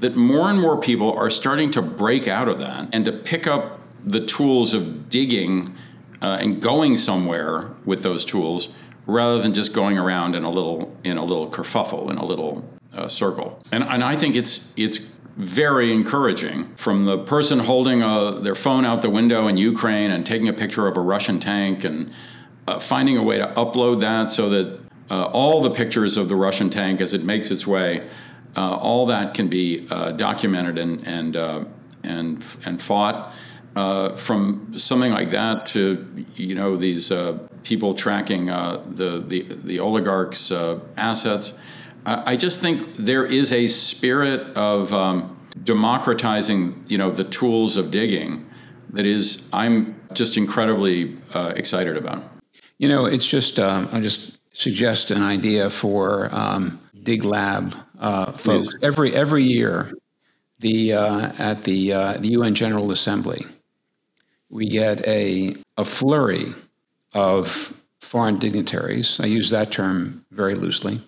That more and more people are starting to break out of that and to pick up the tools of digging uh, and going somewhere with those tools rather than just going around in a little in a little kerfuffle in a little uh, circle. And, and I think it's, it's very encouraging from the person holding a, uh, their phone out the window in Ukraine and taking a picture of a Russian tank and uh, finding a way to upload that so that uh, all the pictures of the Russian tank as it makes its way, uh, all that can be uh, documented and and and and fought. from something like that to you know these people tracking the, the the oligarchs' assets, I just think there is a spirit of um, democratizing, you know, the tools of digging that is I'm just incredibly uh, excited about. You know, it's just um, I just suggest an idea for um, Dig Lab uh, folks. Every every year, the uh, at the uh, the UN General Assembly, we get a a flurry of foreign dignitaries. I use that term very loosely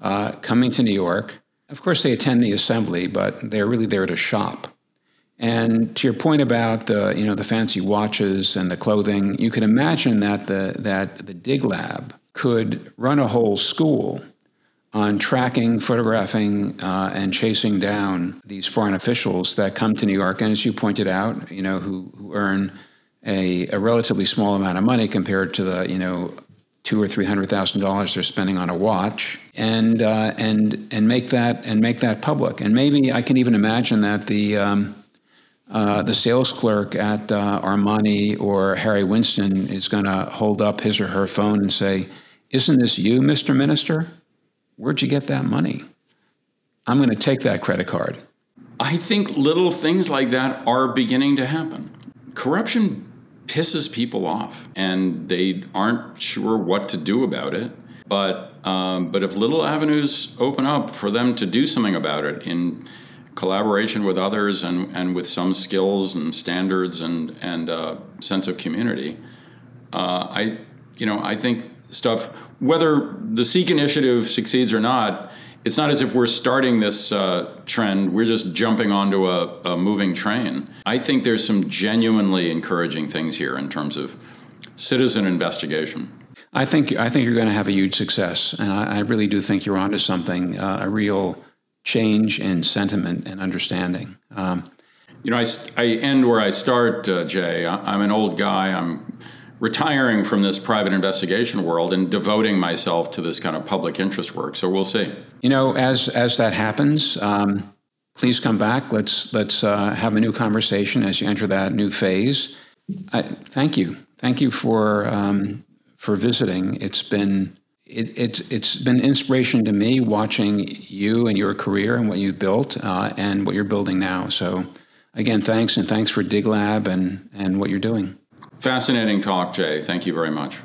uh, coming to New York. Of course, they attend the assembly, but they're really there to shop. And to your point about the you know the fancy watches and the clothing, you can imagine that the that the Dig Lab could run a whole school on tracking, photographing, uh, and chasing down these foreign officials that come to New York, and as you pointed out, you know, who, who earn a, a relatively small amount of money compared to the, you know, two or three hundred thousand dollars they're spending on a watch, and uh, and and make that and make that public. And maybe I can even imagine that the um, uh, the sales clerk at uh, Armani or Harry Winston is going to hold up his or her phone and say, "Isn't this you, Mr. Minister? Where'd you get that money? I'm going to take that credit card." I think little things like that are beginning to happen. Corruption pisses people off, and they aren't sure what to do about it. But um, but if little avenues open up for them to do something about it in collaboration with others and, and with some skills and standards and and uh, sense of community, uh, I you know I think stuff whether the Seek initiative succeeds or not it's not as if we're starting this uh, trend, we're just jumping onto a, a, moving train. I think there's some genuinely encouraging things here in terms of citizen investigation. I think I think you're going to have a huge success, and I, I really do think you're onto something, uh, a real change in sentiment and understanding. Um, you know, I, I end where I start, uh, Jay. I, I'm an old guy. I'm retiring from this private investigation world and devoting myself to this kind of public interest work. So we'll see. You know, as as that happens, um, please come back. Let's let's uh, have a new conversation as you enter that new phase. I, thank you, thank you for um, for visiting. It's been it, it's it's been inspiration to me watching you and your career and what you've built uh, and what you're building now. So again, thanks and thanks for Dig Lab and and what you're doing. Fascinating talk, Jay. Thank you very much.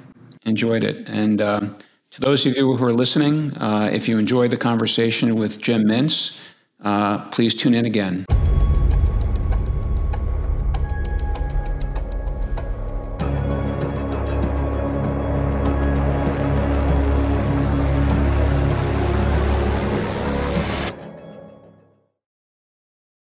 Enjoyed it. And uh, to those of you who are listening, uh, if you enjoyed the conversation with Jim Mintz, uh, please tune in again.